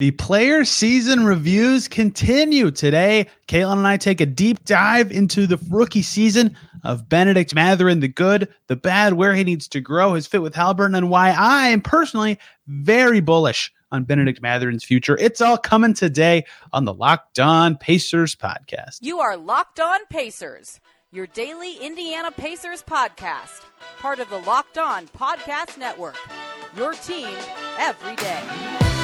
The player season reviews continue today. Caitlin and I take a deep dive into the rookie season of Bennedict Mathurin, the good, the bad, where he needs to grow, his fit with Haliburton, and why I am personally very bullish on Bennedict Mathurin's future. It's all coming today on the Locked On Pacers podcast. You are Locked On Pacers, your daily Indiana Pacers podcast, part of the Locked On Podcast Network. Your team every day.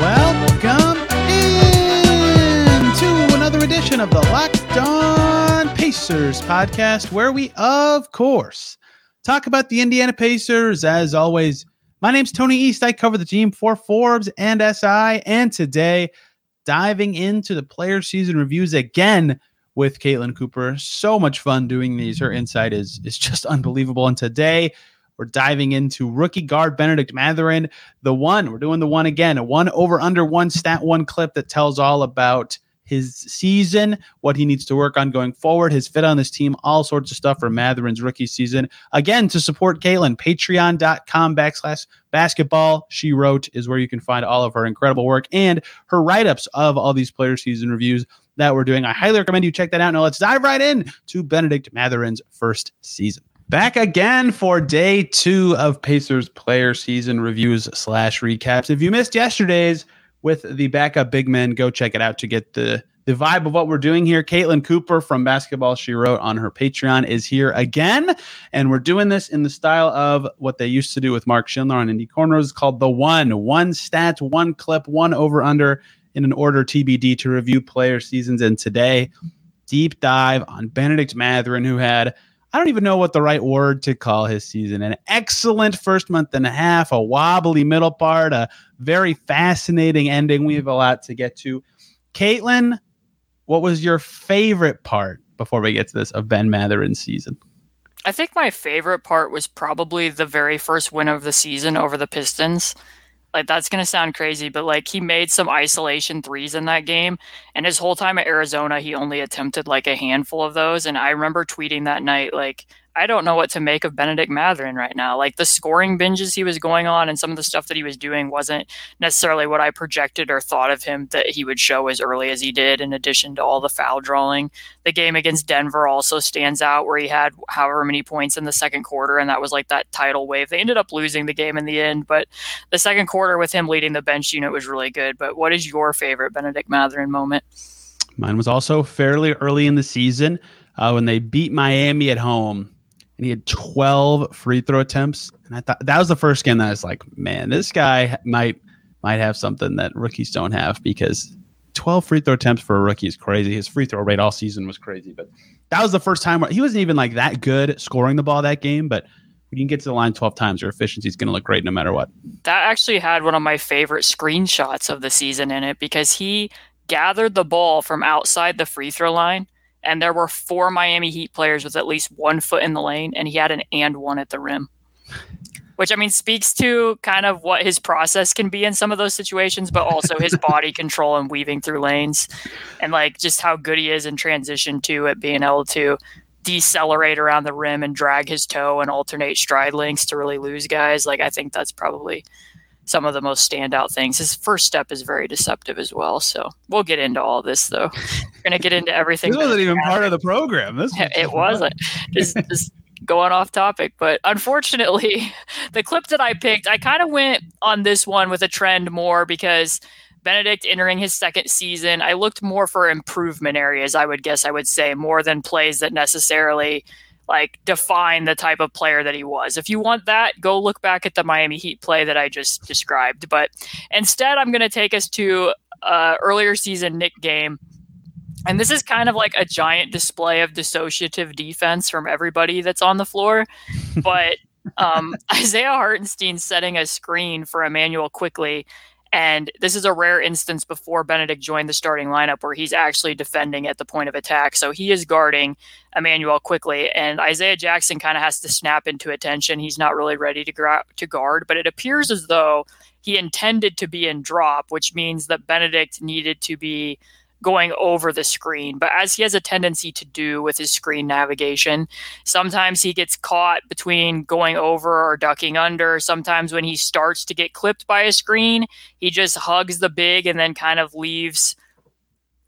Welcome in to another edition of the Locked On Pacers podcast, where we, of course, talk about the Indiana Pacers. As always, my name's Tony East. I cover the team for Forbes and SI. And today, diving into the player season reviews again with Caitlin Cooper. So much fun doing these. Her insight is, is just unbelievable. And today, we're diving into rookie guard Bennedict Mathurin, the one. We're doing the one again, a one over under one stat one clip that tells all about his season, what he needs to work on going forward, his fit on this team, all sorts of stuff for Mathurin's rookie season. Again, to support Caitlin, patreon.com backslash basketball. She wrote is where you can find all of her incredible work and her write ups of all these player season reviews that we're doing. I highly recommend you check that out. Now let's dive right in to Bennedict Mathurin's first season. Back again for day two of Pacers player season reviews slash recaps. If you missed yesterday's with the backup big men, go check it out to get the the vibe of what we're doing here. Caitlin Cooper from Basketball She Wrote on her Patreon is here again. And we're doing this in the style of what they used to do with Mark Schindler on Indy Cornrows called the one. One stat, one clip, one over under in an order TBD to review player seasons. And today, deep dive on Bennedict Mathurin, who had – I don't even know what the right word to call his season. An excellent first month and a half, a wobbly middle part, a very fascinating ending. We have a lot to get to. Caitlin, what was your favorite part before we get to this of Ben Mathurin's season? I think my favorite part was probably the very first win of the season over the Pistons like that's gonna sound crazy, but like he made some isolation threes in that game, and his whole time at Arizona, he only attempted like a handful of those. And I remember tweeting that night, like, I don't know what to make of Bennedict Mathurin right now. Like the scoring binges he was going on and some of the stuff that he was doing wasn't necessarily what I projected or thought of him that he would show as early as he did, in addition to all the foul drawing. The game against Denver also stands out where he had however many points in the second quarter, and that was like that tidal wave. They ended up losing the game in the end, but the second quarter with him leading the bench unit was really good. But what is your favorite Bennedict Mathurin moment? Mine was also fairly early in the season uh, when they beat Miami at home and he had 12 free throw attempts. And I thought that was the first game that I was like, man, this guy might might have something that rookies don't have because 12 free throw attempts for a rookie is crazy. His free throw rate all season was crazy, but that was the first time where he wasn't even like that good scoring the ball that game, but when you can get to the line 12 times, your efficiency is going to look great no matter what. That actually had one of my favorite screenshots of the season in it because he gathered the ball from outside the free throw line and there were four Miami Heat players with at least one foot in the lane, and he had an and one at the rim. Which I mean speaks to kind of what his process can be in some of those situations, but also his body control and weaving through lanes, and like just how good he is in transition to at being able to decelerate around the rim and drag his toe and alternate stride lengths to really lose guys. Like I think that's probably some of the most standout things. His first step is very deceptive as well. So we'll get into all this though. We're gonna get into everything. this wasn't even part of the program. This was it wasn't. Just, just going off topic, but unfortunately, the clip that I picked, I kind of went on this one with a trend more because Bennedict entering his second season, I looked more for improvement areas. I would guess I would say more than plays that necessarily like define the type of player that he was. If you want that, go look back at the Miami Heat play that I just described. But instead, I'm going to take us to uh, earlier season Nick game. And this is kind of like a giant display of dissociative defense from everybody that's on the floor. But um, Isaiah Hartenstein setting a screen for Immanuel Quickley and this is a rare instance before Bennedict joined the starting lineup where he's actually defending at the point of attack. So he is guarding Immanuel Quickley. and Isaiah Jackson kind of has to snap into attention. He's not really ready to, gra- to guard, but it appears as though he intended to be in drop, which means that Bennedict needed to be going over the screen. But as he has a tendency to do with his screen navigation, sometimes he gets caught between going over or ducking under. Sometimes when he starts to get clipped by a screen, he just hugs the big and then kind of leaves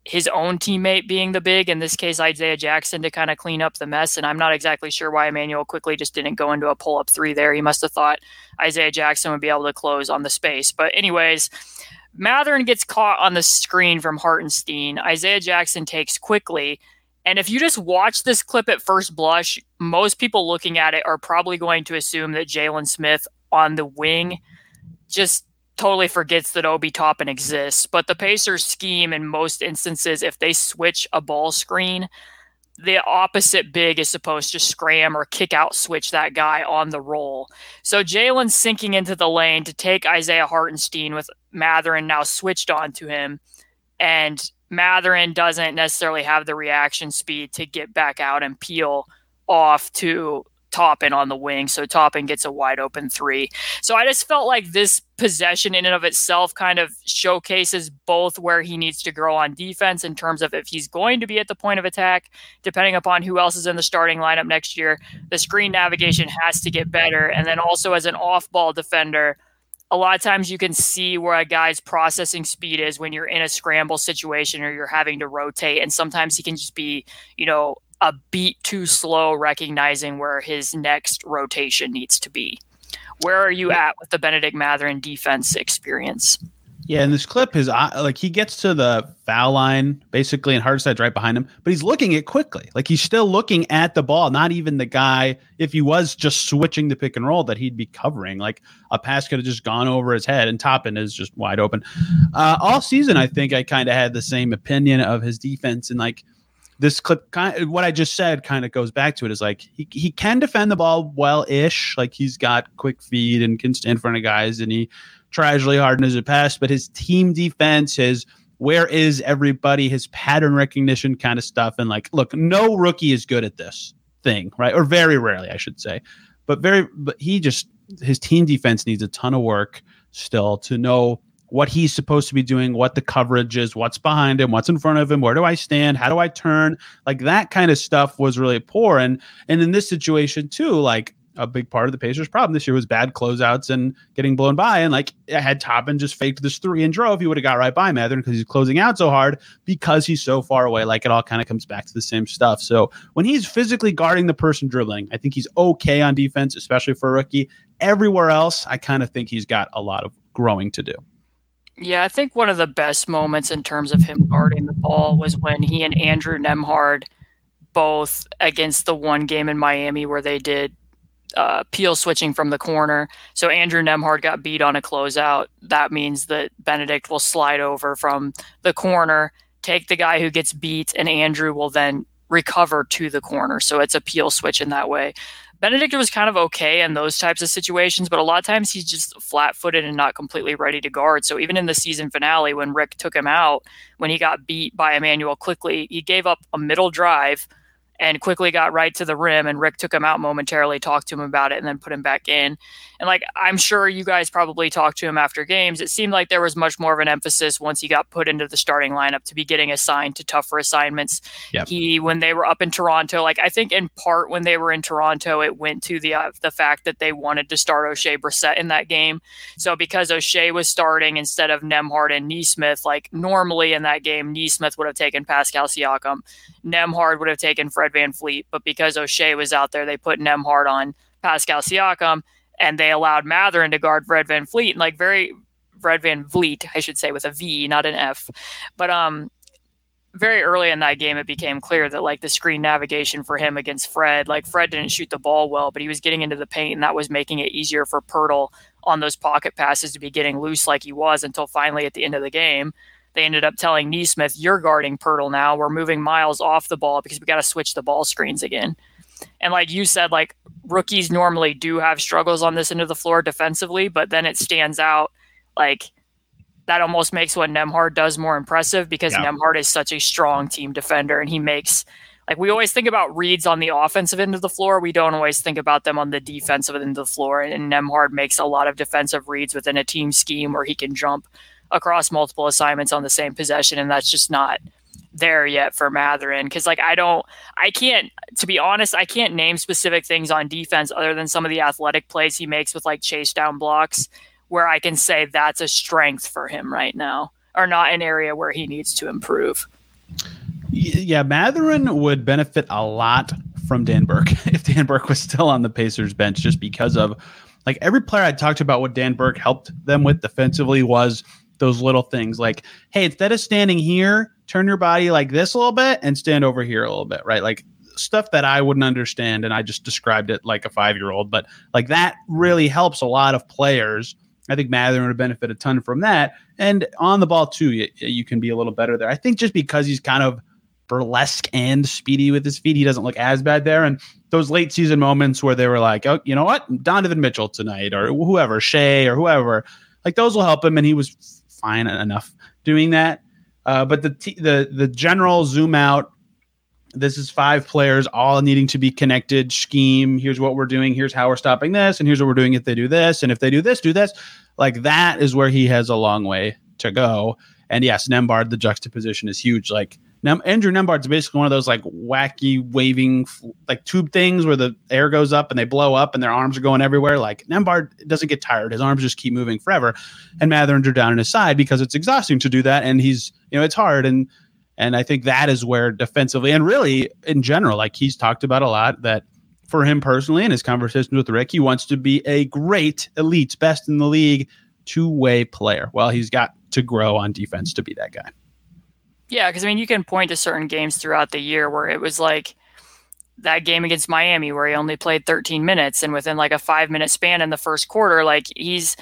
his own teammate being the big, in this case Isaiah Jackson, to kind of clean up the mess. And I'm not exactly sure why Immanuel Quickley just didn't go into a pull up three there. He must have thought Isaiah Jackson would be able to close on the space. But anyways, Mathurin gets caught on the screen from Hartenstein. Isaiah Jackson takes Quickley. And if you just watch this clip at first blush, most people looking at it are probably going to assume that Jalen Smith on the wing just totally forgets that Obi Toppin exists. But the Pacers scheme in most instances, if they switch a ball screen, the opposite big is supposed to scram or kick out switch that guy on the roll. So Jalen's sinking into the lane to take Isaiah Hartenstein with Mathurin now switched on to him. And Mathurin doesn't necessarily have the reaction speed to get back out and peel off to Toppin on the wing. So Toppin gets a wide open three. So I just felt like this possession in and of itself kind of showcases both where he needs to grow on defense in terms of if he's going to be at the point of attack, depending upon who else is in the starting lineup next year, the screen navigation has to get better. And then also as an off ball defender, a lot of times you can see where a guy's processing speed is when you're in a scramble situation or you're having to rotate. And sometimes he can just be, you know, a beat too slow recognizing where his next rotation needs to be. Where are you at with the Bennedict Mathurin defense experience? Yeah, in this clip, his like he gets to the foul line basically, and Hartenstein's right behind him, but he's looking it Quickley. Like he's still looking at the ball, not even the guy. If he was just switching the pick and roll, that he'd be covering. Like a pass could have just gone over his head, and Toppin is just wide open. Uh, all season, I think I kind of had the same opinion of his defense, and like this clip kind of, what I just said kind of goes back to it is like he, he can defend the ball well ish. Like he's got quick feet and can stand in front of guys and he tries really hard in his pass, but his team defense, his where is everybody, his pattern recognition kind of stuff. And like, look, no rookie is good at this thing, right? Or very rarely, I should say. But very but he just his team defense needs a ton of work still to know what he's supposed to be doing, what the coverage is, what's behind him, what's in front of him, where do I stand, how do I turn, like that kind of stuff was really poor. And and in this situation too, like a big part of the Pacers' problem this year was bad closeouts and getting blown by. And like had Toppin just faked this three and drove, he would have got right by Mathurin because he's closing out so hard because he's so far away. Like it all kind of comes back to the same stuff. So when he's physically guarding the person dribbling, I think he's okay on defense, especially for a rookie. Everywhere else, I kind of think he's got a lot of growing to do. Yeah, I think one of the best moments in terms of him guarding the ball was when he and Andrew Nembhard both against the one game in Miami where they did uh, peel switching from the corner. So Andrew Nembhard got beat on a closeout. That means that Bennedict will slide over from the corner, take the guy who gets beat, and Andrew will then recover to the corner. So it's a peel switch in that way. Bennedict was kind of okay in those types of situations, but a lot of times he's just flat footed and not completely ready to guard. So even in the season finale, when Rick took him out, when he got beat by Immanuel Quickley, he gave up a middle drive and Quickley got right to the rim and Rick took him out momentarily, talked to him about it, and then put him back in. And like I'm sure you guys probably talked to him after games, it seemed like there was much more of an emphasis once he got put into the starting lineup to be getting assigned to tougher assignments. Yep. He when they were up in Toronto, like I think in part when they were in Toronto, it went to the uh, the fact that they wanted to start Oshae Brissett in that game. So because Oshae was starting instead of Nembhard and Nesmith, like normally in that game, Nesmith would have taken Pascal Siakam, Nembhard would have taken Fred Van VanVleet, but because Oshae was out there, they put Nembhard on Pascal Siakam, and they allowed Mathurin to guard Fred VanVleet, and like very Fred VanVleet, I should say, with a V, not an F. But um, very early in that game, it became clear that like the screen navigation for him against Fred, like Fred didn't shoot the ball well, but he was getting into the paint, and that was making it easier for Poeltl on those pocket passes to be getting loose like he was until finally at the end of the game they ended up telling Nesmith, "You're guarding Poeltl now. We're moving Miles off the ball because we got to switch the ball screens again." And like you said, like rookies normally do have struggles on this end of the floor defensively, but then it stands out like that almost makes what Nembhard does more impressive because yeah. Nembhard is such a strong team defender and he makes like we always think about reads on the offensive end of the floor. We don't always think about them on the defensive end of the floor. And, and Nembhard makes a lot of defensive reads within a team scheme where he can jump across multiple assignments on the same possession, and that's just not there yet for Mathurin because like I don't I can't to be honest I can't name specific things on defense other than some of the athletic plays he makes with like chase down blocks where I can say that's a strength for him right now or not an area where he needs to improve. Yeah, Mathurin would benefit a lot from Dan Burke if Dan Burke was still on the Pacers bench just because of like every player I talked about what Dan Burke helped them with defensively was those little things like, hey, instead of standing here, turn your body like this a little bit and stand over here a little bit, right? Like stuff that I wouldn't understand. And I just described it like a five year old, but like that really helps a lot of players. I think Mathurin would benefit a ton from that. And on the ball, too, you, you can be a little better there. I think just because he's kind of burlesque and speedy with his feet, he doesn't look as bad there. And those late season moments where they were like, oh, you know what? Donovan Mitchell tonight or whoever, Shai or whoever, like those will help him. And he was fine enough doing that. Uh, but the t- the the general zoom out. This is five players all needing to be connected. Scheme. Here's what we're doing. Here's how we're stopping this, and here's what we're doing if they do this, and if they do this, do this. Like that is where he has a long way to go. And yes, Nembhard, the juxtaposition is huge. Like now, Andrew Nembhard's basically one of those like wacky waving like tube things where the air goes up and they blow up and their arms are going everywhere. Like Nembhard doesn't get tired; his arms just keep moving forever. And Mathurin are down in his side because it's exhausting to do that, and he's you know it's hard and and I think that is where defensively and really in general, like he's talked about a lot that for him personally in his conversations with Rick, he wants to be a great elite, best in the league two way player. Well, he's got to grow on defense to be that guy. Yeah, because I mean, you can point to certain games throughout the year where it was like that game against Miami where he only played 13 minutes, and within like a five minute span in the first quarter, like he's,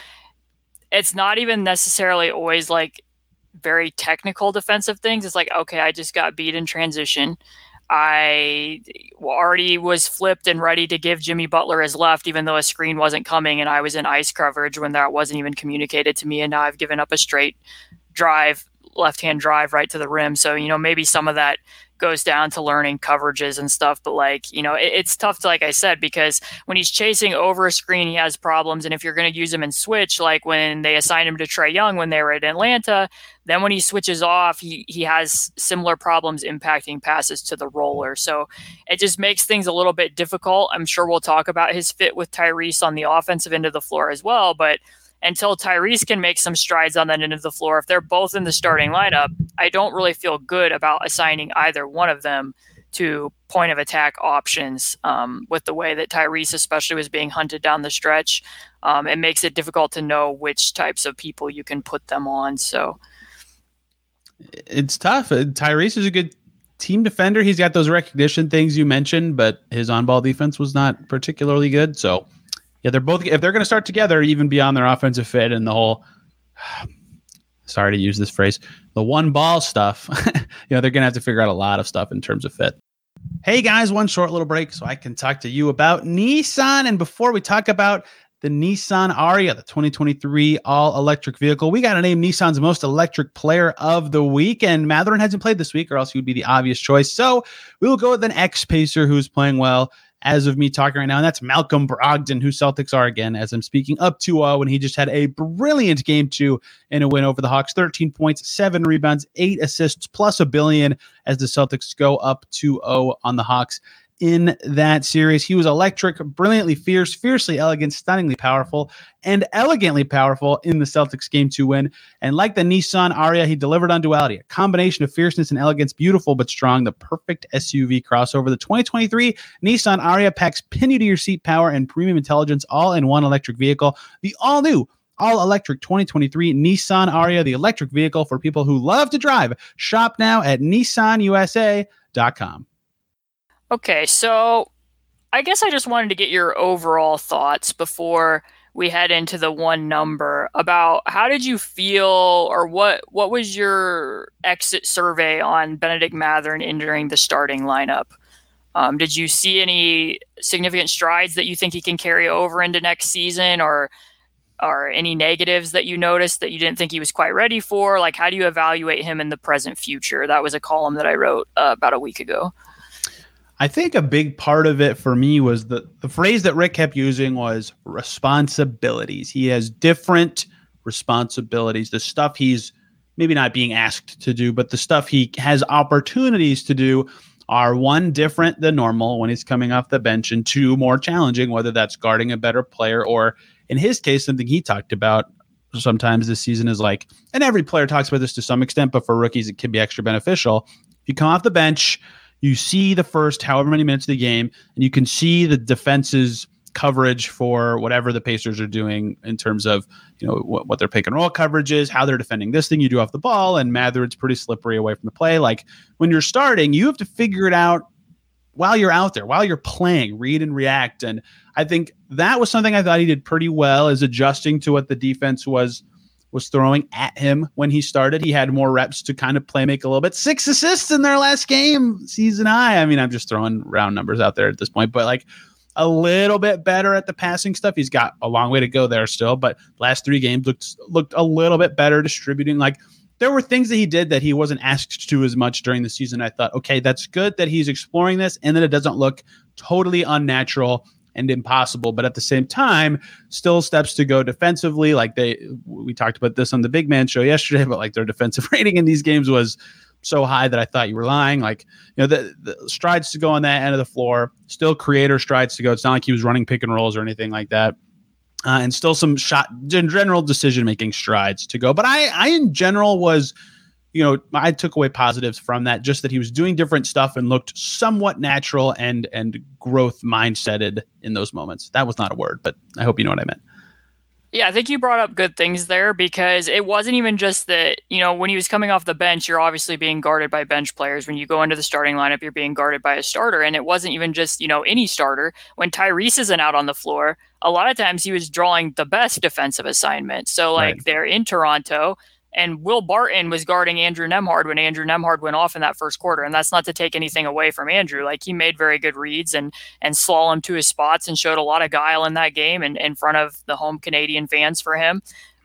it's not even necessarily always like very technical defensive things. It's like, okay, I just got beat in transition. I already was flipped and ready to give Jimmy Butler his left, even though a screen wasn't coming, and I was in ice coverage when that wasn't even communicated to me. And now I've given up a straight drive left hand drive right to the rim. So, you know, maybe some of that goes down to learning coverages and stuff. But like, you know, it, it's tough to, like I said, because when he's chasing over a screen, he has problems. And if you're going to use him in switch, like when they assigned him to Trae Young when they were at Atlanta, then when he switches off, he, he has similar problems impacting passes to the roller. So it just makes things a little bit difficult. I'm sure we'll talk about his fit with Tyrese on the offensive end of the floor as well. But until Tyrese can make some strides on that end of the floor. If they're both in the starting lineup, I don't really feel good about assigning either one of them to point of attack options um, with the way that Tyrese, especially, was being hunted down the stretch. Um, it makes it difficult to know which types of people you can put them on. So it's tough. Uh, Tyrese is a good team defender. He's got those recognition things you mentioned, but his on ball defense was not particularly good. So yeah, they're both if they're going to start together, even beyond their offensive fit and the whole. Sorry to use this phrase, the one ball stuff. you know, they're going to have to figure out a lot of stuff in terms of fit. Hey guys, one short little break so I can talk to you about Nissan. And before we talk about the Nissan Ariya, the 2023 all electric vehicle. We got to name Nissan's most electric player of the week. And Mathurin hasn't played this week, or else he would be the obvious choice. So we will go with an ex Pacer who's playing well as of me talking right now, and that's Malcolm Brogdon, who Celtics are again as I'm speaking up 2 0 uh, when he just had a brilliant game two in a win over the Hawks. 13 points, seven rebounds, eight assists, plus a billion as the Celtics go up 2 0 on the Hawks in that series. He was electric, brilliantly fierce, fiercely elegant, stunningly powerful, and elegantly powerful in the Celtics game to win. And like the Nissan Ariya, he delivered on duality, a combination of fierceness and elegance, beautiful but strong, the perfect SUV crossover. The 2023 Nissan Ariya packs pin you to your seat power and premium intelligence all in one electric vehicle. The all new all electric 2023 Nissan Ariya, the electric vehicle for people who love to drive. Shop now at nissanusa.com. Okay, so I guess I just wanted to get your overall thoughts before we head into the one number about how did you feel or what what was your exit survey on Bennedict Mathurin entering the starting lineup? Um, did you see any significant strides that you think he can carry over into next season or or any negatives that you noticed that you didn't think he was quite ready for? Like, how do you evaluate him in the present future? That was a column that I wrote uh, about a week ago. I think a big part of it for me was the the phrase that Rick kept using was responsibilities. He has different responsibilities. The stuff he's maybe not being asked to do, but the stuff he has opportunities to do are one different than normal when he's coming off the bench, and two more challenging, whether that's guarding a better player or, in his case, something he talked about sometimes this season is like, and every player talks about this to some extent, but for rookies, it can be extra beneficial. If you come off the bench, you see the first however many minutes of the game, and you can see the defense's coverage for whatever the Pacers are doing in terms of you know what, what their pick and roll coverage is, how they're defending this thing you do off the ball, and Mathurin's pretty slippery away from the play. Like when you're starting, you have to figure it out while you're out there, while you're playing, read and react. And I think that was something I thought he did pretty well, is adjusting to what the defense was was throwing at him when he started. He had more reps to kind of play make a little bit. Six assists in their last game, season high. I mean, I'm just throwing round numbers out there at this point, but like a little bit better at the passing stuff. He's got a long way to go there still, but last three games looked looked a little bit better distributing. Like there were things that he did that he wasn't asked to as much during the season. I thought, okay, that's good that he's exploring this and that it doesn't look totally unnatural and impossible. But at the same time, still steps to go defensively. Like they, we talked about this on the Big Man show yesterday, but like their defensive rating in these games was so high that I thought you were lying. Like, you know, the, the, strides to go on that end of the floor, still creator strides to go. It's not like he was running pick and rolls or anything like that. Uh, and still some shot in general decision making strides to go. But I, I in general was, you know, I took away positives from that, just that he was doing different stuff and looked somewhat natural and and growth mindseted in those moments. That was not a word, but I hope you know what I meant. Yeah, I think you brought up good things there because it wasn't even just that, you know, when he was coming off the bench, you're obviously being guarded by bench players. When you go into the starting lineup, you're being guarded by a starter. And it wasn't even just, you know, any starter. When Tyrese isn't out on the floor, a lot of times he was drawing the best defensive assignment. So, like, right. they're in Toronto and Will Barton was guarding Andrew Nembhard when Andrew Nembhard went off in that first quarter. And that's not to take anything away from Andrew. Like he made very good reads and and slalom to his spots and showed a lot of guile in that game and in front of the home Canadian fans for him.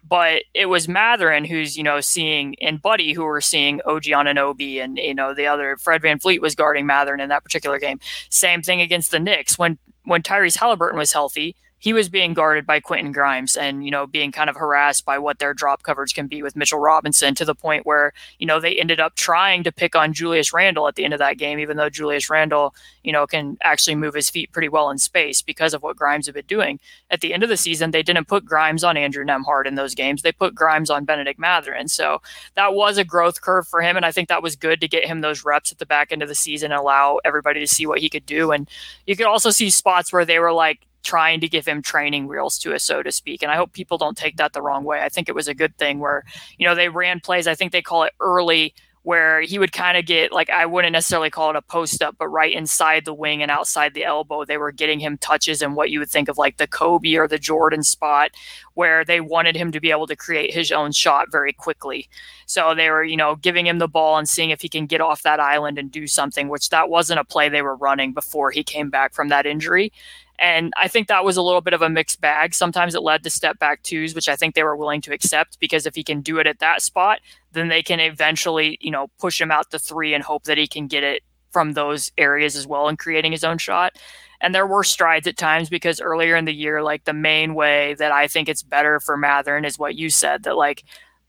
But it was Mathurin who's, you know, seeing and Buddy who were seeing OG Anunoby and, you know, the other Fred VanVleet was guarding Mathurin in that particular game. Same thing against the Knicks. When when Tyrese Haliburton was healthy, he was being guarded by Quentin Grimes and, you know, being kind of harassed by what their drop coverage can be with Mitchell Robinson to the point where, you know, they ended up trying to pick on Julius Randle at the end of that game, even though Julius Randle, you know, can actually move his feet pretty well in space because of what Grimes had been doing. At the end of the season, they didn't put Grimes on Andrew Nembhard in those games. They put Grimes on Bennedict Mathurin. So that was a growth curve for him. And I think that was good to get him those reps at the back end of the season and allow everybody to see what he could do. And you could also see spots where they were like, trying to give him training wheels to us, so to speak. And I hope people don't take that the wrong way. I think it was a good thing where, you know, they ran plays, I think they call it early, where he would kind of get like I wouldn't necessarily call it a post up, but right inside the wing and outside the elbow, they were getting him touches and what you would think of like the Kobe or the Jordan spot, where they wanted him to be able to create his own shot very quickly. So they were, you know, giving him the ball and seeing if he can get off that island and do something, which that wasn't a play they were running before he came back from that injury. And I think that was a little bit of a mixed bag. Sometimes it led to step back twos, which I think they were willing to accept because if he can do it at that spot, then they can eventually, you know, push him out to three and hope that he can get it from those areas as well and creating his own shot. And there were strides at times because earlier in the year, like the main way that I think it's better for Mathurin is what you said that like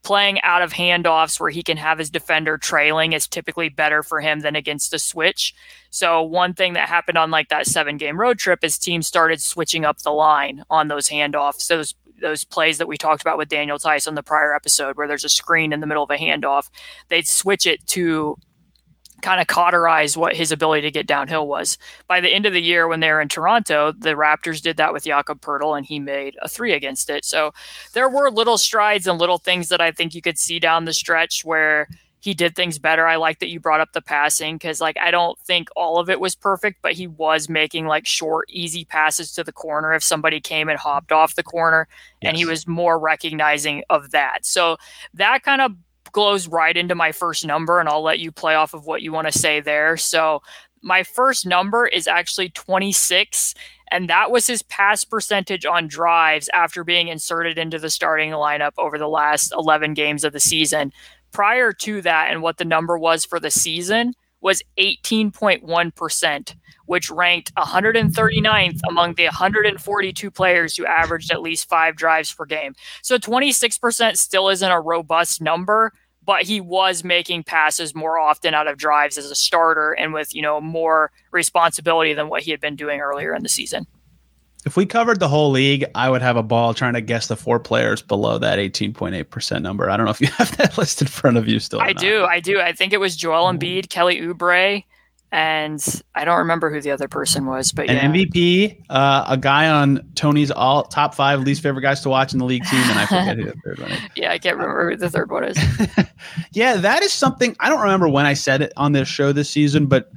playing out of handoffs where he can have his defender trailing is typically better for him than against the switch. So one thing that happened on like that seven game road trip is teams started switching up the line on those handoffs. Those those plays that we talked about with Daniel Theis on the prior episode where there's a screen in the middle of a handoff, they'd switch it to kind of cauterized what his ability to get downhill was. By the end of the year, when they were in Toronto, the Raptors did that with Jakob Poeltl, and he made a three against it. So there were little strides and little things that I think you could see down the stretch where he did things better. I like that you brought up the passing because, like, I don't think all of it was perfect, but he was making like short, easy passes to the corner if somebody came and hopped off the corner, yes. and he was more recognizing of that. So that kind of glows right into my first number, and I'll let you play off of what you want to say there. So, my first number is actually 26, and that was his pass percentage on drives after being inserted into the starting lineup over the last 11 games of the season. Prior to that, and what the number was for the season was 18.1%, which ranked 139th among the 142 players who averaged at least five drives per game. So 26% still isn't a robust number, but he was making passes more often out of drives as a starter and with, you know, more responsibility than what he had been doing earlier in the season. If we covered the whole league, I would have a ball trying to guess the four players below that 18.8% number. I don't know if you have that list in front of you still. I do. I do. I think it was Joel Embiid, Kelly Oubre, and I don't remember who the other person was, but an yeah. MVP, uh, a guy on Tony's all top five least favorite guys to watch in the league team, and I forget who the third one is. Yeah, I can't remember who the third one is. yeah, that is something I don't remember when I said it on this show this season, but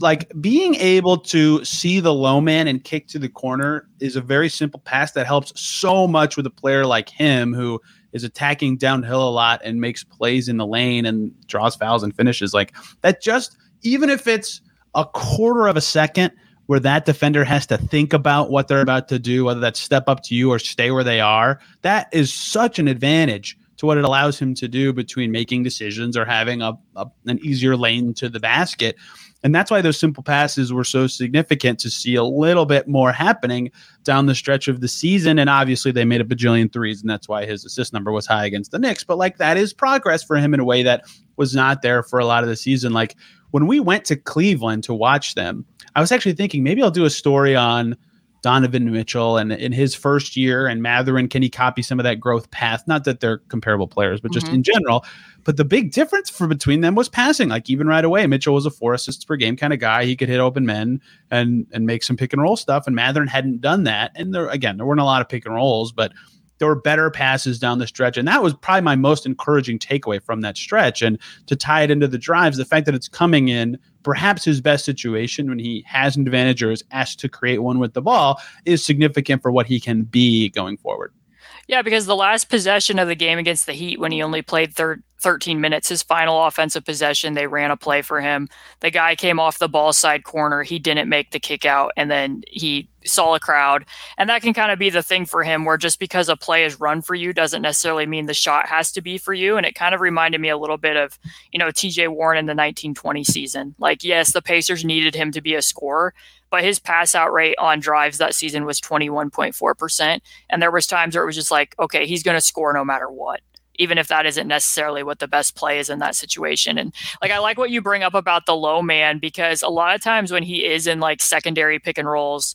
like being able to see the low man and kick to the corner is a very simple pass that helps so much with a player like him who is attacking downhill a lot and makes plays in the lane and draws fouls and finishes like that just even if it's a quarter of a second where that defender has to think about what they're about to do, whether that's step up to you or stay where they are, that is such an advantage to what it allows him to do between making decisions or having a, a, an easier lane to the basket. And that's why those simple passes were so significant to see a little bit more happening down the stretch of the season. And obviously, they made a bajillion threes, and that's why his assist number was high against the Knicks. But like that is progress for him in a way that was not there for a lot of the season. Like when we went to Cleveland to watch them, I was actually thinking maybe I'll do a story on Donovan Mitchell and in his first year and Mathurin, can he copy some of that growth path? Not that they're comparable players, but just mm-hmm. in general. But the big difference for between them was passing. Like even right away, Mitchell was a four assists per game kind of guy. He could hit open men and and make some pick and roll stuff. And Mathurin hadn't done that. And there again, there weren't a lot of pick and rolls, but there were better passes down the stretch. And that was probably my most encouraging takeaway from that stretch. And to tie it into the drives, the fact that it's coming in perhaps his best situation when he has an advantage or is asked to create one with the ball is significant for what he can be going forward. Yeah, because the last possession of the game against the Heat, when he only played third 13 minutes, his final offensive possession, they ran a play for him. The guy came off the ball side corner. He didn't make the kick out, and then he saw a crowd. And that can kind of be the thing for him where just because a play is run for you doesn't necessarily mean the shot has to be for you. And it kind of reminded me a little bit of, you know, TJ Warren in the 1920 season. Like, yes, the Pacers needed him to be a scorer, but his pass out rate on drives that season was 21.4%. And there was times where it was just like, okay, he's going to score no matter what even if that isn't necessarily what the best play is in that situation. And like I like what you bring up about the low man because a lot of times when he is in like secondary pick and rolls,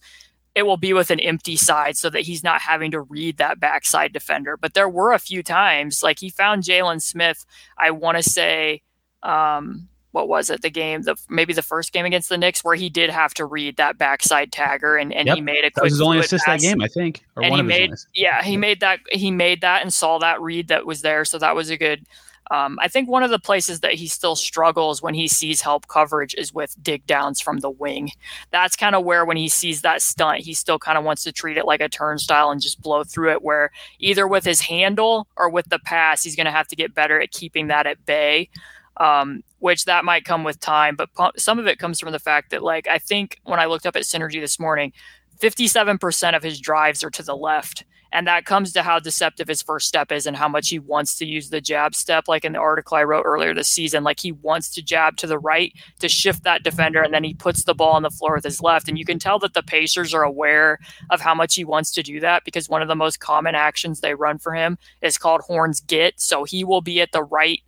it will be with an empty side so that he's not having to read that backside defender. But there were a few times like he found Jalen Smith, I want to say um, what was it the game the maybe the first game against the Knicks where he did have to read that backside tagger and, and yep. he made a quick that was his only assist pass. that game I think and he made yeah he made that he made that and saw that read that was there so that was a good um, I think one of the places that he still struggles when he sees help coverage is with dig downs from the wing. That's kind of where when he sees that stunt, he still kind of wants to treat it like a turnstile and just blow through it. Where either with his handle or with the pass, he's going to have to get better at keeping that at bay um, which that might come with time. But some of it comes from the fact that, like, I think when I looked up at Synergy this morning, 57% of his drives are to the left. And that comes to how deceptive his first step is and how much he wants to use the jab step. Like in the article I wrote earlier this season, like he wants to jab to the right to shift that defender, and then he puts the ball on the floor with his left. And you can tell that the Pacers are aware of how much he wants to do that because one of the most common actions they run for him is called horns get. So he will be at the right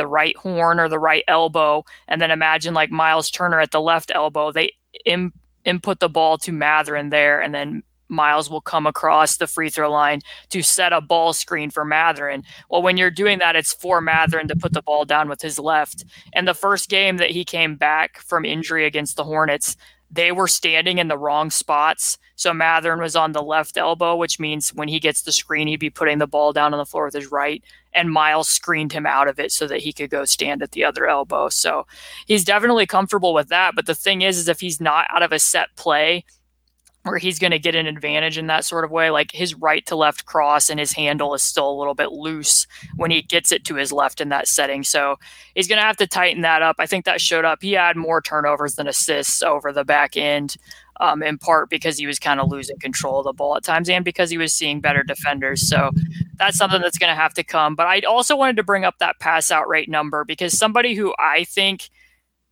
the right horn or the right elbow, and then imagine like Miles Turner at the left elbow. They Im- input the ball to Mathurin there, and then Miles will come across the free throw line to set a ball screen for Mathurin. Well, when you're doing that, it's for Mathurin to put the ball down with his left. And the first game that he came back from injury against the Hornets, they were standing in the wrong spots. So Mathurin was on the left elbow, which means when he gets the screen, he'd be putting the ball down on the floor with his right. And Miles screened him out of it so that he could go stand at the other elbow. So he's definitely comfortable with that. But the thing is, is if he's not out of a set play, where he's going to get an advantage in that sort of way. Like his right to left cross and his handle is still a little bit loose when he gets it to his left in that setting. So he's going to have to tighten that up. I think that showed up. He had more turnovers than assists over the back end, um, in part because he was kind of losing control of the ball at times and because he was seeing better defenders. So that's something that's going to have to come. But I also wanted to bring up that pass out rate number because somebody who I think –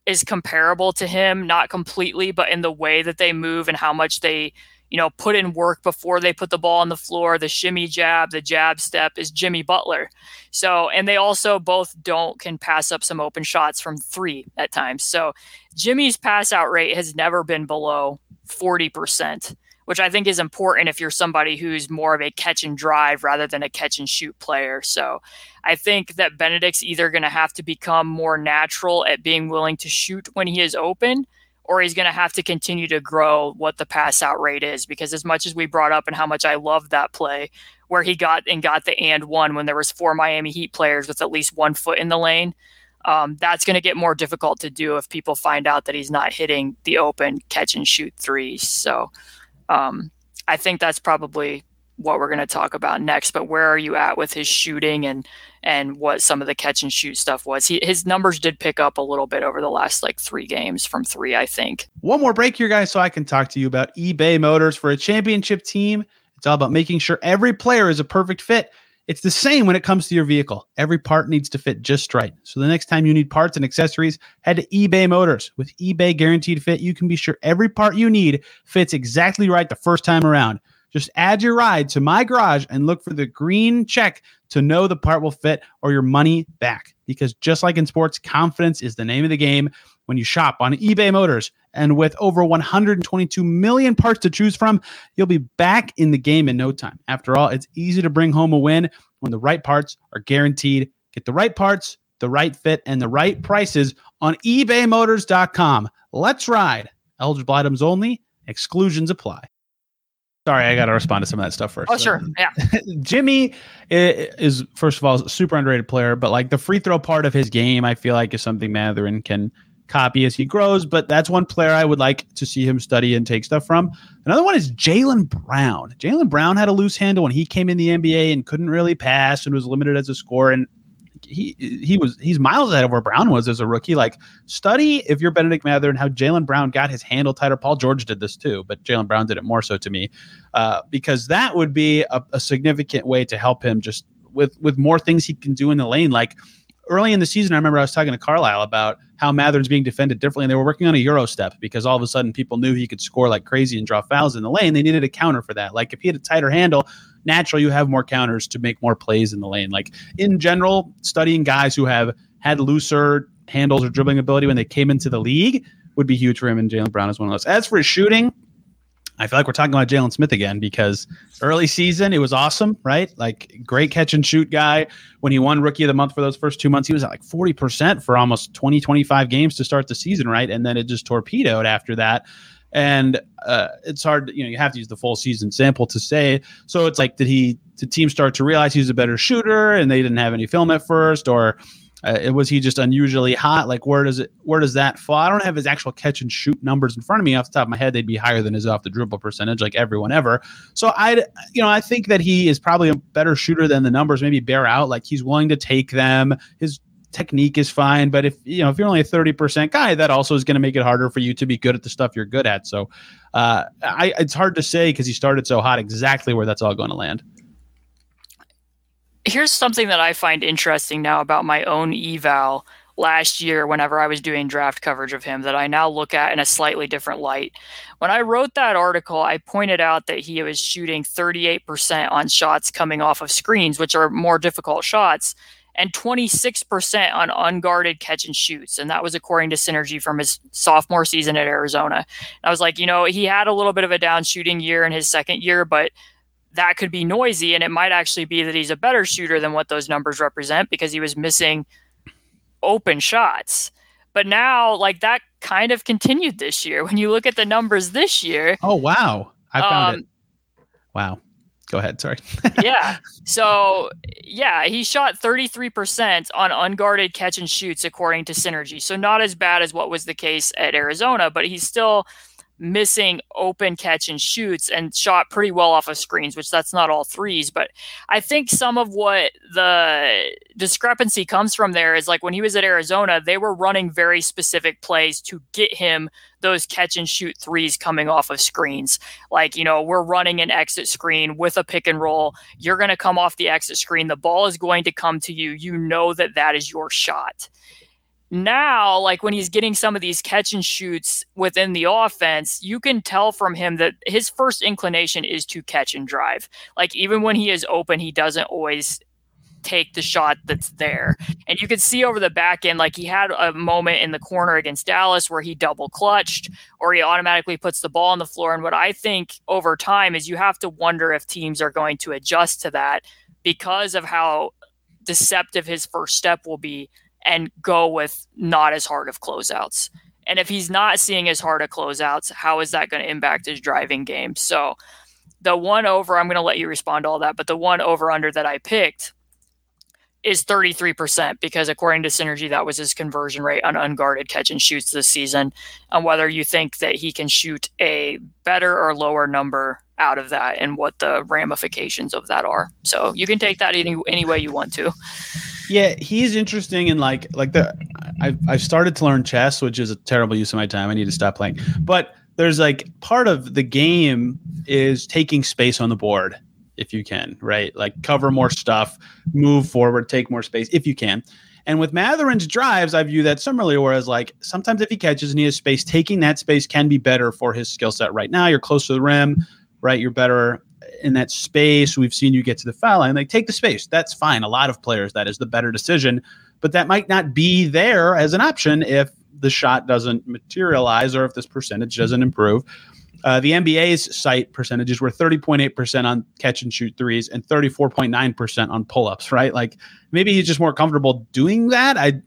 is comparable to him, not completely, but in the way that they move and how much they you know, put in work before they put the ball on the floor, the shimmy jab, the jab step is Jimmy Butler. So, and they also both don't can pass up some open shots from three at times. So, Jimmy's pass out rate has never been below 40%, which I think is important if you're somebody who's more of a catch and drive rather than a catch and shoot player. So, I think that Bennedict's either going to have to become more natural at being willing to shoot when he is open or he's going to have to continue to grow what the pass out rate is. Because as much as we brought up and how much I loved that play, where he got and got the and one when there was four Miami Heat players with at least one foot in the lane, um, that's going to get more difficult to do if people find out that he's not hitting the open catch and shoot threes. So um, I think that's probably what we're going to talk about next. But where are you at with his shooting and and what some of the catch and shoot stuff was? He, his numbers did pick up a little bit over the last like three games from three, I think. One more break here, guys, so I can talk to you about eBay Motors for a championship team. It's all about making sure every player is a perfect fit. It's the same when it comes to your vehicle. Every part needs to fit just right. So the next time you need parts and accessories, head to eBay Motors. With eBay Guaranteed Fit, you can be sure every part you need fits exactly right the first time around. Just add your ride to my garage and look for the green check to know the part will fit or your money back. Because just like in sports, confidence is the name of the game when you shop on eBay Motors. And with over 122 million parts to choose from, you'll be back in the game in no time. After all, it's easy to bring home a win when the right parts are guaranteed. Get the right parts, the right fit, and the right prices on ebaymotors.com. Let's ride. Eligible items only, exclusions apply. Sorry, I got to respond to some of that stuff first. Oh, sure. Yeah. Jimmy is, first of all, a super underrated player, but like the free throw part of his game, I feel like is something Mathurin can copy as he grows. But that's one player I would like to see him study and take stuff from. Another one is Jaylen Brown. Jaylen Brown had a loose handle when he came in the NBA and couldn't really pass and was limited as a scorer. And he he was he's miles ahead of where Brown was as a rookie. Like study if you're Bennedict Mathurin how Jaylen Brown got his handle tighter. Paul George did this too, but Jaylen Brown did it more so to me uh, because that would be a, a significant way to help him just with with more things he can do in the lane. Like early in the season, I remember I was talking to Carlisle about how Mather's being defended differently. And they were working on a Euro step because all of a sudden people knew he could score like crazy and draw fouls in the lane. They needed a counter for that. Like if he had a tighter handle, naturally you have more counters to make more plays in the lane. Like in general, studying guys who have had looser handles or dribbling ability when they came into the league would be huge for him. And Jaylen Brown is one of those. As for his shooting, I feel like we're talking about Jalen Smith again because early season it was awesome, right? Like great catch and shoot guy. When he won rookie of the month for those first two months, he was at like 40% for almost 20, 25 games to start the season, right? And then it just torpedoed after that. And uh, it's hard, you know, you have to use the full season sample to say. So it's like, did he, did team start to realize he's a better shooter and they didn't have any film at first? Or uh, was he just unusually hot? Like where does it where does that fall? I don't have his actual catch and shoot numbers in front of me off the top of my head. They'd be higher than his off the dribble percentage, like everyone ever. So I, you know, I think that he is probably a better shooter than the numbers maybe bear out. Like he's willing to take them. His technique is fine, but if you know if you're only a thirty percent guy, that also is going to make it harder for you to be good at the stuff you're good at. So uh, I, it's hard to say because he started so hot exactly where that's all going to land here's something that I find interesting now about my own eval last year whenever I was doing draft coverage of him that I now look at in a slightly different light. When I wrote that article, I pointed out that he was shooting 38% on shots coming off of screens, which are more difficult shots, and 26% on unguarded catch and shoots. And that was according to Synergy from his sophomore season at Arizona. And I was like, you know, he had a little bit of a down shooting year in his second year, but that could be noisy and it might actually be that he's a better shooter than what those numbers represent because he was missing open shots. But now like that kind of continued this year. When you look at the numbers this year. Oh wow. I found um, it. Wow. Go ahead, sorry. yeah. So, yeah, he shot 33% on unguarded catch and shoots according to Synergy. So not as bad as what was the case at Arizona, but he's still missing open catch and shoots and shot pretty well off of screens, which that's not all threes. But I think some of what the discrepancy comes from there is like when he was at Arizona, they were running very specific plays to get him those catch and shoot threes coming off of screens. Like, you know, we're running an exit screen with a pick and roll. You're going to come off the exit screen. The ball is going to come to you. You know that that is your shot now, like when he's getting some of these catch and shoots within the offense, you can tell from him that his first inclination is to catch and drive. Like even when he is open, he doesn't always take the shot that's there. And you could see over the back end, like he had a moment in the corner against Dallas where he double clutched or he automatically puts the ball on the floor. And what I think over time is you have to wonder if teams are going to adjust to that because of how deceptive his first step will be and go with not as hard of closeouts. And if he's not seeing as hard of closeouts, how is that going to impact his driving game? So the one over, I'm going to let you respond to all that, but the one over under that I picked is 33% because according to Synergy, that was his conversion rate on unguarded catch and shoots this season. And whether you think that he can shoot a better or lower number out of that and what the ramifications of that are. So you can take that any, any way you want to. Yeah, he's interesting in like like the I've I've started to learn chess, which is a terrible use of my time. I need to stop playing. But there's like part of the game is taking space on the board if you can, right? Like cover more stuff, move forward, take more space if you can. And with Mathurin's drives, I view that similarly, whereas like sometimes if he catches and he has space, taking that space can be better for his skill set right now. You're close to the rim, right? You're better in that space. We've seen you get to the foul line. Like take the space. That's fine. A lot of players, that is the better decision. But that might not be there as an option if the shot doesn't materialize or if this percentage doesn't improve. Uh, the NBA's site percentages were 30.8% on catch and shoot threes and 34.9% on pull ups, right? Like maybe he's just more comfortable doing that. I,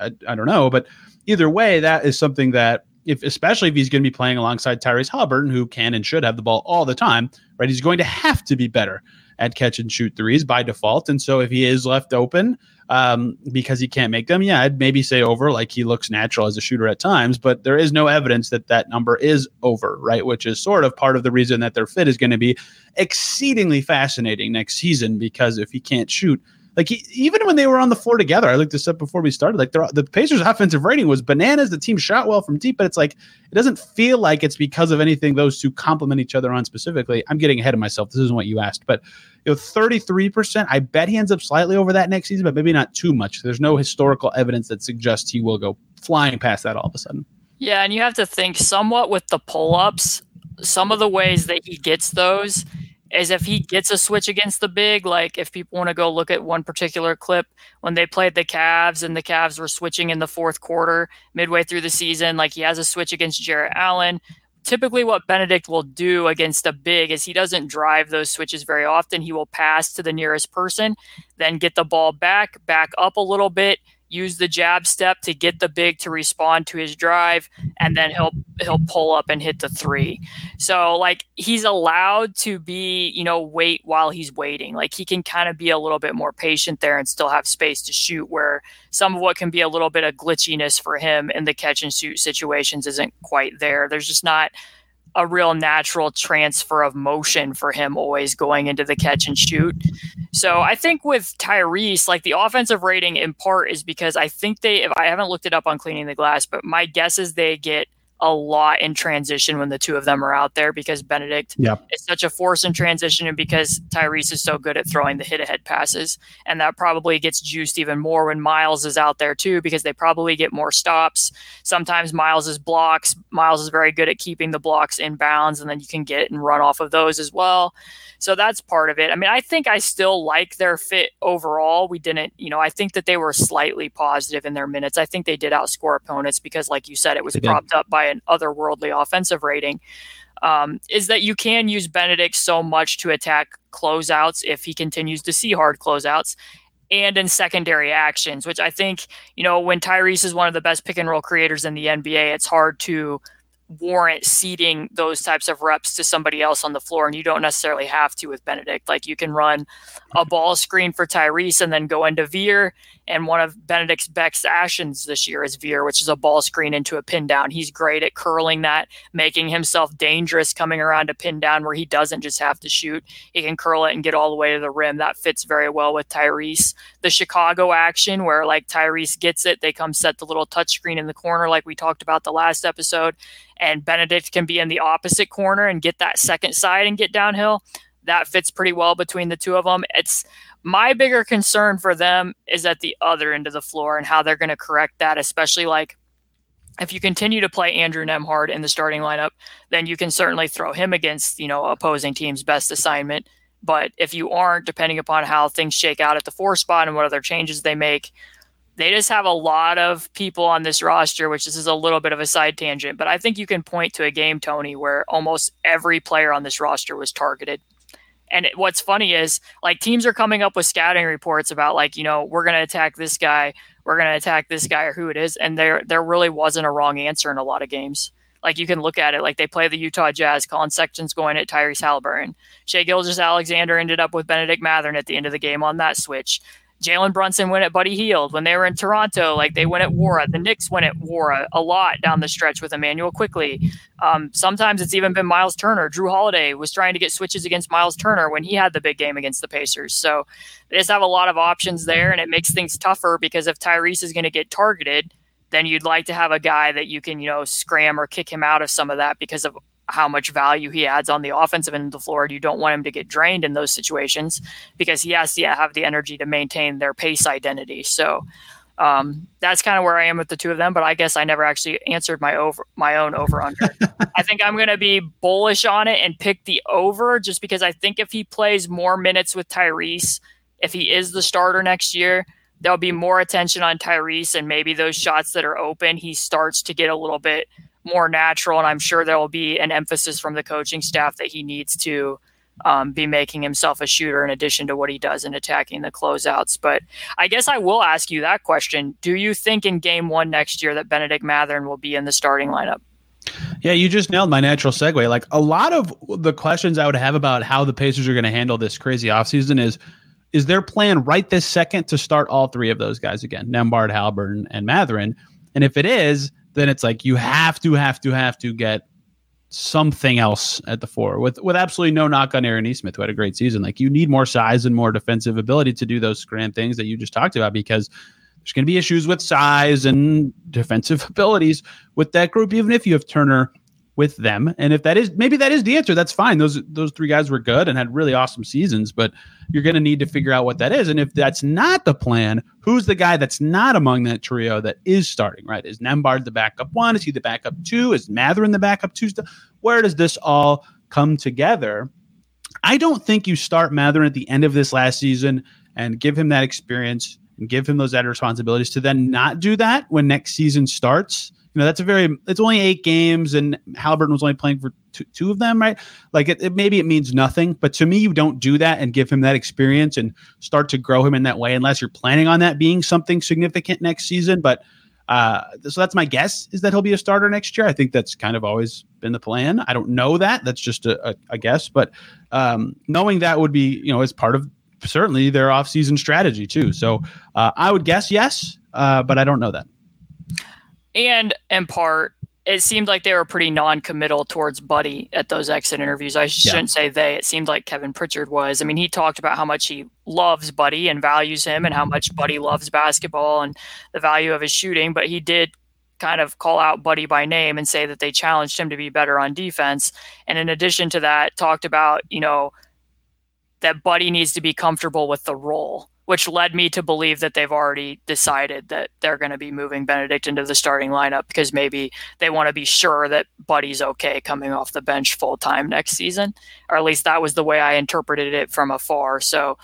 I, I don't know. But either way, that is something that, if especially if he's going to be playing alongside Tyrese Haliburton, who can and should have the ball all the time, right? He's going to have to be better at catch and shoot threes by default. And so if he is left open, um, because he can't make them. Yeah, I'd maybe say over, like he looks natural as a shooter at times, but there is no evidence that that number is over, right? Which is sort of part of the reason that their fit is going to be exceedingly fascinating next season because if he can't shoot, like he, even when they were on the floor together, I looked this up before we started. Like the Pacers' offensive rating was bananas. The team shot well from deep, but it's like it doesn't feel like it's because of anything those two complement each other on specifically. I'm getting ahead of myself. This isn't what you asked, but you know, 33 percent. I bet he ends up slightly over that next season, but maybe not too much. There's no historical evidence that suggests he will go flying past that all of a sudden. Yeah, and you have to think somewhat with the pull ups. Some of the ways that he gets those is if he gets a switch against the big, like if people want to go look at one particular clip when they played the Cavs and the Cavs were switching in the fourth quarter midway through the season, like he has a switch against Jarrett Allen. Typically, what Bennedict will do against a big is he doesn't drive those switches very often. He will pass to the nearest person, then get the ball back, back up a little bit, use the jab step to get the big to respond to his drive and then he'll he'll pull up and hit the 3. So like he's allowed to be, you know, wait while he's waiting. Like he can kind of be a little bit more patient there and still have space to shoot where some of what can be a little bit of glitchiness for him in the catch and shoot situations isn't quite there. There's just not a real natural transfer of motion for him always going into the catch and shoot. So I think with Tyrese, like the offensive rating in part is because I think they, if I haven't looked it up on cleaning the glass, but my guess is they get a lot in transition when the two of them are out there because Bennedict yep. is such a force in transition and because Tyrese is so good at throwing the hit ahead passes. And that probably gets juiced even more when Miles is out there too because they probably get more stops. Sometimes Miles is blocks. Miles is very good at keeping the blocks in bounds and then you can get and run off of those as well. So that's part of it. I mean, I think I still like their fit overall. We didn't, you know, I think that they were slightly positive in their minutes. I think they did outscore opponents because, like you said, it was propped up by an otherworldly offensive rating. Um, is that you can use Bennedict so much to attack closeouts if he continues to see hard closeouts and in secondary actions, which I think, you know, when Tyrese is one of the best pick and roll creators in the NBA, it's hard to warrant ceding those types of reps to somebody else on the floor. And you don't necessarily have to with Bennedict. Like you can run a ball screen for Tyrese and then go into Veer and one of Bennedict's best actions this year is Veer, which is a ball screen into a pin down. He's great at curling that, making himself dangerous coming around a pin down where he doesn't just have to shoot. He can curl it and get all the way to the rim. That fits very well with Tyrese. The Chicago action where like Tyrese gets it, they come set the little touch screen in the corner like we talked about the last episode, and Bennedict can be in the opposite corner and get that second side and get downhill that fits pretty well between the two of them. It's My bigger concern for them is at the other end of the floor and how they're going to correct that, especially like if you continue to play Andrew Nembhard in the starting lineup, then you can certainly throw him against, you know, opposing team's best assignment. But if you aren't, depending upon how things shake out at the four spot and what other changes they make, they just have a lot of people on this roster, which this is a little bit of a side tangent, but I think you can point to a game, Tony, where almost every player on this roster was targeted. And it, what's funny is like teams are coming up with scouting reports about like, you know, we're going to attack this guy, we're going to attack this guy or who it is, and there there really wasn't a wrong answer in a lot of games. Like you can look at it, like they play the Utah Jazz. Collin Sexton's going at Tyrese Haliburton. Shai Gilgeous-Alexander ended up with Bennedict Mathurin at the end of the game on that switch. Jalen Brunson went at Buddy Hield. When they were in Toronto, like they went at Nwora. The Knicks went at Nwora a lot down the stretch with Immanuel Quickley. Um, sometimes it's even been Miles Turner. Jrue Holiday was trying to get switches against Miles Turner when he had the big game against the Pacers. So they just have a lot of options there, and it makes things tougher because if Tyrese is going to get targeted, then you'd like to have a guy that you can, you know, scram or kick him out of some of that because of how much value he adds on the offensive end of the floor. You don't want him to get drained in those situations because he has to have the energy to maintain their pace identity. So um, that's kind of where I am with the two of them. But I guess I never actually answered my over my own over under. I think I'm going to be bullish on it and pick the over just because I think if he plays more minutes with Tyrese, if he is the starter next year, there'll be more attention on Tyrese and maybe those shots that are open, he starts to get a little bit more natural. And I'm sure there will be an emphasis from the coaching staff that he needs to um, be making himself a shooter in addition to what he does in attacking the closeouts. But I guess I will ask you that question. Do you think in game one next year that Bennedict Mathurin will be in the starting lineup? Yeah, you just nailed my natural segue. Like a lot of the questions I would have about how the Pacers are going to handle this crazy offseason is is their plan right this second to start all three of those guys again, Nembhard, Haliburton, and Mathurin? And if it is, then it's like you have to, have to, have to get something else at the four with with absolutely no knock on Aaron Nesmith, who had a great season. Like you need more size and more defensive ability to do those grand things that you just talked about because there's going to be issues with size and defensive abilities with that group, even if you have Turner with them. And if that is maybe that is the answer, that's fine. Those those three guys were good and had really awesome seasons, but you're going to need to figure out what that is. And if that's not the plan, who's the guy that's not among that trio that is starting? Right? Is Nembhard the backup one? Is he the backup two? Is Mathurin the backup two? Where does this all come together? I don't think you start Mathurin at the end of this last season and give him that experience and give him those added responsibilities to then not do that when next season starts know that's a very it's only eight games and Haliburton was only playing for two, two of them right like it, it, maybe it means nothing but to me you don't do that and give him that experience and start to grow him in that way unless you're planning on that being something significant next season but uh, so that's my guess is that he'll be a starter next year. I think that's kind of always been the plan. I don't know that. That's just a, a, a guess, but um, knowing that would be, you know, as part of certainly their offseason strategy too. So uh, I would guess yes, uh, but I don't know that and in part it seemed like they were pretty non-committal towards Buddy at those exit interviews. I shouldn't yeah. say they. It seemed like Kevin Pritchard was. I mean, he talked about how much he loves Buddy and values him, and how much Buddy loves basketball and the value of his shooting. But he did kind of call out Buddy by name and say that they challenged him to be better on defense. And in addition to that, talked about you know that Buddy needs to be comfortable with the role which led me to believe that they've already decided that they're going to be moving Bennedict into the starting lineup because maybe they want to be sure that Buddy's okay coming off the bench full time next season, or at least that was the way I interpreted it from afar. So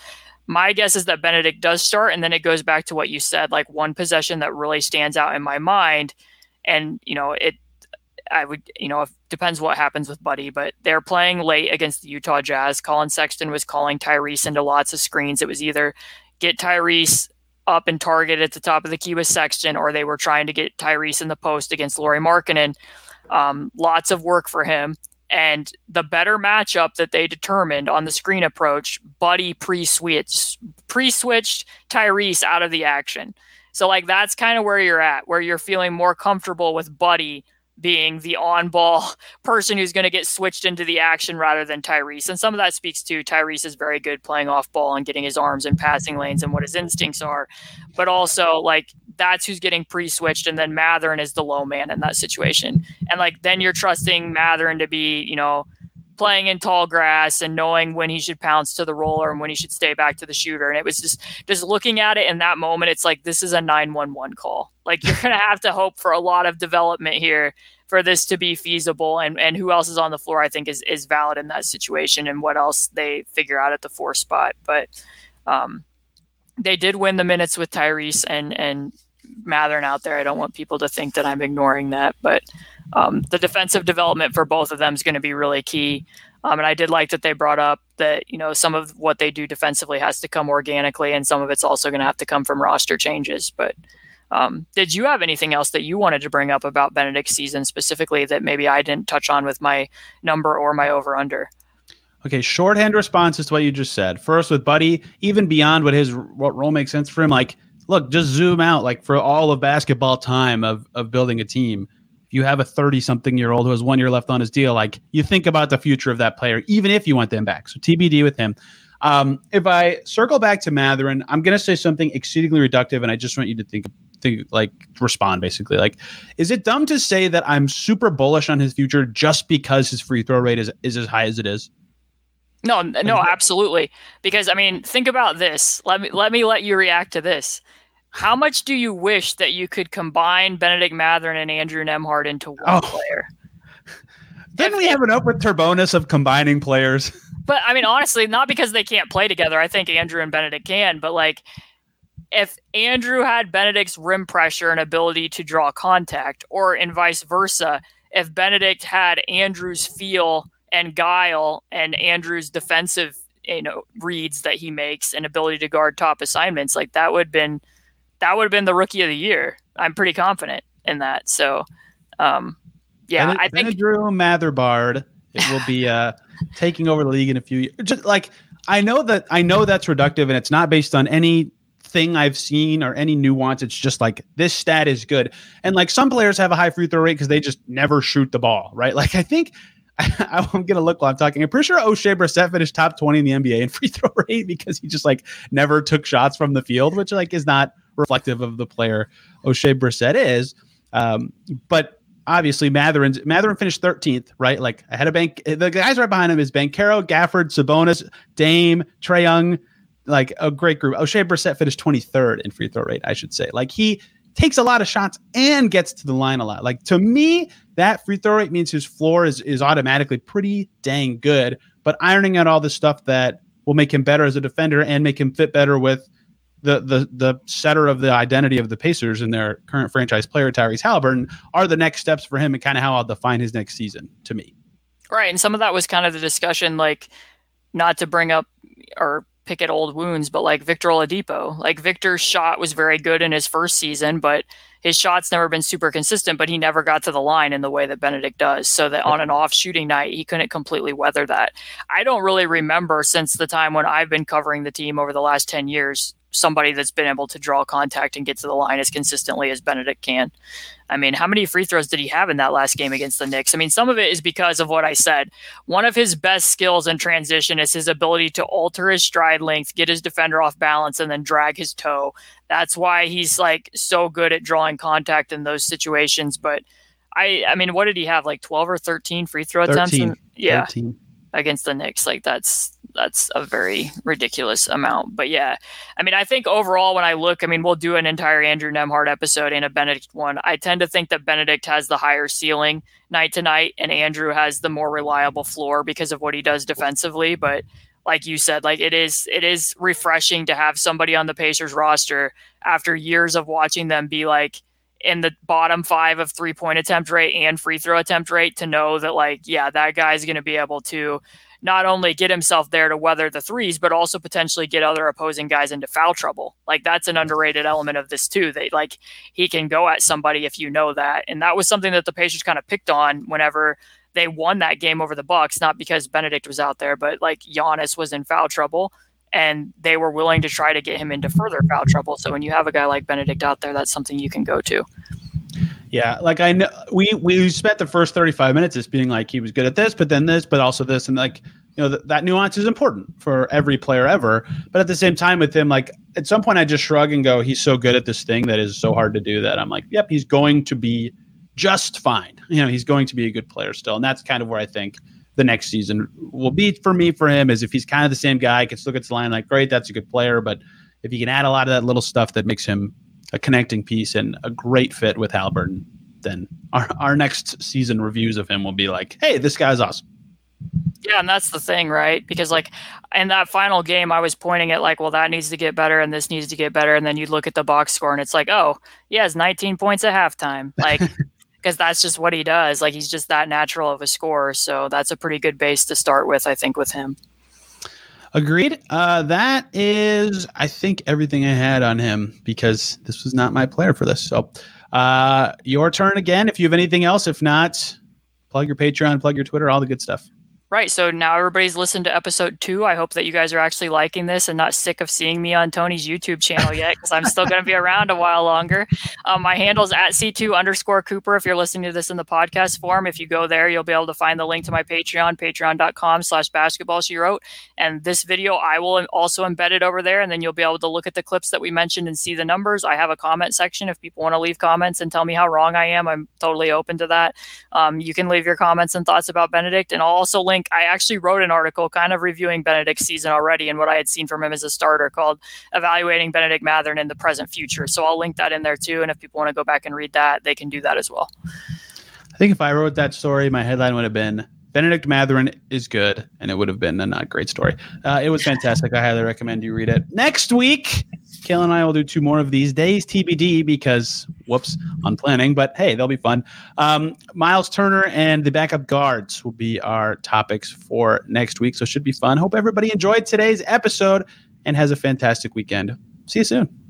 my guess is that Bennedict does start, and then it goes back to what you said, like one possession that really stands out in my mind, and you know it. I would, you know, it depends what happens with Buddy, but they're playing late against the Utah Jazz. Collin Sexton was calling Tyrese into lots of screens. It was either get Tyrese up and target at the top of the key with Sexton, or they were trying to get Tyrese in the post against Lauri Markkanen. Um, lots of work for him. And the better matchup that they determined on the screen approach, Buddy pre-switched pre-switched Tyrese out of the action. So like that's kind of where you're at, where you're feeling more comfortable with Buddy being the on ball person who's going to get switched into the action rather than Tyrese. And some of that speaks to Tyrese is very good playing off ball and getting his arms in passing lanes and what his instincts are. But also, like, that's who's getting pre switched. And then Mathurin is the low man in that situation. And, like, then you're trusting Mathurin to be, you know, playing in tall grass and knowing when he should pounce to the roller and when he should stay back to the shooter. And it was just just looking at it in that moment, it's like this is a 911 call. Like you're gonna have to hope for a lot of development here for this to be feasible and, and who else is on the floor I think is, is valid in that situation and what else they figure out at the four spot. But um, they did win the minutes with Tyrese and and Mathurin out there. I don't want people to think that I'm ignoring that, but um, the defensive development for both of them is going to be really key. Um, and I did like that they brought up that you know some of what they do defensively has to come organically, and some of it's also going to have to come from roster changes. But um, did you have anything else that you wanted to bring up about Bennedict's season specifically that maybe I didn't touch on with my number or my over under? Okay, shorthand responses to what you just said. First, with Buddy, even beyond what his what role makes sense for him, like look, just zoom out. Like for all of basketball time of of building a team, you have a 30 something year old who has one year left on his deal, like you think about the future of that player, even if you want them back. So TBD with him. Um, if I circle back to Mathurin, I'm going to say something exceedingly reductive, and I just want you to think, think, like, respond basically. Like, is it dumb to say that I'm super bullish on his future just because his free throw rate is is as high as it is? No, no, absolutely. Because I mean, think about this. Let me let me let you react to this. How much do you wish that you could combine Bennedict Mathurin and Andrew Nembhard into one oh. player? Didn't we have an Oprah Turbonus of combining players? But I mean, honestly, not because they can't play together. I think Andrew and Bennedict can, but like if Andrew had Bennedict's rim pressure and ability to draw contact, or in vice versa, if Bennedict had Andrew's feel and guile and Andrew's defensive, you know, reads that he makes and ability to guard top assignments, like that would have been that would have been the rookie of the year. I'm pretty confident in that. So, um, yeah, ben- I think Drew Matherbard will be uh, taking over the league in a few years. Just like I know that I know that's reductive, and it's not based on any thing I've seen or any nuance. It's just like this stat is good, and like some players have a high free throw rate because they just never shoot the ball, right? Like I think I, am gonna look while I'm talking. I'm pretty sure Oshae Brissett finished top 20 in the NBA in free throw rate because he just like never took shots from the field, which like is not reflective of the player Oshae Brissett is. Um, but obviously Mathurin Mathurin finished 13th, right? Like ahead of Bank. The guys right behind him is Banchero, Gafford, Sabonis, Dame, Trae Young, like a great group. Oshae Brissett finished 23rd in free throw rate, I should say. Like he takes a lot of shots and gets to the line a lot. Like to me, that free throw rate means his floor is is automatically pretty dang good. But ironing out all the stuff that will make him better as a defender and make him fit better with the the the setter of the identity of the Pacers and their current franchise player Tyrese Haliburton are the next steps for him and kind of how I'll define his next season to me. Right, and some of that was kind of the discussion, like not to bring up or pick at old wounds, but like Victor Oladipo, like Victor's shot was very good in his first season, but his shots never been super consistent, but he never got to the line in the way that Bennedict does. So that on an off shooting night, he couldn't completely weather that. I don't really remember since the time when I've been covering the team over the last 10 years, somebody that's been able to draw contact and get to the line as consistently as Bennedict can. I mean, how many free throws did he have in that last game against the Knicks? I mean, some of it is because of what I said. One of his best skills in transition is his ability to alter his stride length, get his defender off balance, and then drag his toe. That's why he's like so good at drawing contact in those situations. But I, I mean, what did he have? Like twelve or thirteen free throw 13, attempts? In, yeah, 13. against the Knicks. Like that's that's a very ridiculous amount. But yeah, I mean, I think overall, when I look, I mean, we'll do an entire Andrew Nembhard episode and a Bennedict one. I tend to think that Bennedict has the higher ceiling night to night, and Andrew has the more reliable floor because of what he does defensively. But like you said, like it is, it is refreshing to have somebody on the Pacers roster after years of watching them be like in the bottom five of three point attempt rate and free throw attempt rate to know that like yeah that guy's going to be able to not only get himself there to weather the threes, but also potentially get other opposing guys into foul trouble. Like that's an underrated element of this too. That like he can go at somebody if you know that, and that was something that the Pacers kind of picked on whenever they won that game over the Bucks. Not because Bennedict was out there, but like Giannis was in foul trouble, and they were willing to try to get him into further foul trouble. So when you have a guy like Bennedict out there, that's something you can go to. Yeah, like I know we we spent the first 35 minutes just being like he was good at this, but then this, but also this, and like you know th- that nuance is important for every player ever. But at the same time, with him, like at some point, I just shrug and go, he's so good at this thing that is so hard to do that I'm like, yep, he's going to be just fine. You know, he's going to be a good player still, and that's kind of where I think the next season will be for me for him is if he's kind of the same guy, can still get the line like great, that's a good player, but if he can add a lot of that little stuff that makes him a connecting piece and a great fit with Haliburton, then our, our next season reviews of him will be like, hey, this guy's awesome. Yeah, and that's the thing, right? Because like in that final game, I was pointing at like, well, that needs to get better and this needs to get better, and then you look at the box score and it's like, oh, he has 19 points at halftime, like. because that's just what he does. Like he's just that natural of a scorer. So that's a pretty good base to start with, I think, with him. Agreed. Uh, that is, I think, everything I had on him because this was not my player for this. So, uh, your turn again. If you have anything else, if not, plug your Patreon, plug your Twitter, all the good stuff. Right. So now everybody's listened to episode two. I hope that you guys are actually liking this and not sick of seeing me on Tony's YouTube channel yet, because I'm still going to be around a while longer. Um, my handle is at C2 underscore Cooper. If you're listening to this in the podcast form, if you go there, you'll be able to find the link to my Patreon, patreon.com slash basketball she wrote. And this video, I will also embed it over there. And then you'll be able to look at the clips that we mentioned and see the numbers. I have a comment section. If people want to leave comments and tell me how wrong I am, I'm totally open to that. Um, you can leave your comments and thoughts about Bennedict. And I'll also link I actually wrote an article kind of reviewing Bennedict's season already and what I had seen from him as a starter called Evaluating Bennedict Mathurin in the Present Future. So I'll link that in there too. And if people want to go back and read that, they can do that as well. I think if I wrote that story, my headline would have been Bennedict Mathurin is good, and it would have been a not great story. Uh, it was fantastic. I highly recommend you read it. Next week, Kale and I will do two more of these days TBD because whoops on planning, but hey, they'll be fun. Um, Miles Turner and the backup guards will be our topics for next week, so should be fun. Hope everybody enjoyed today's episode and has a fantastic weekend. See you soon.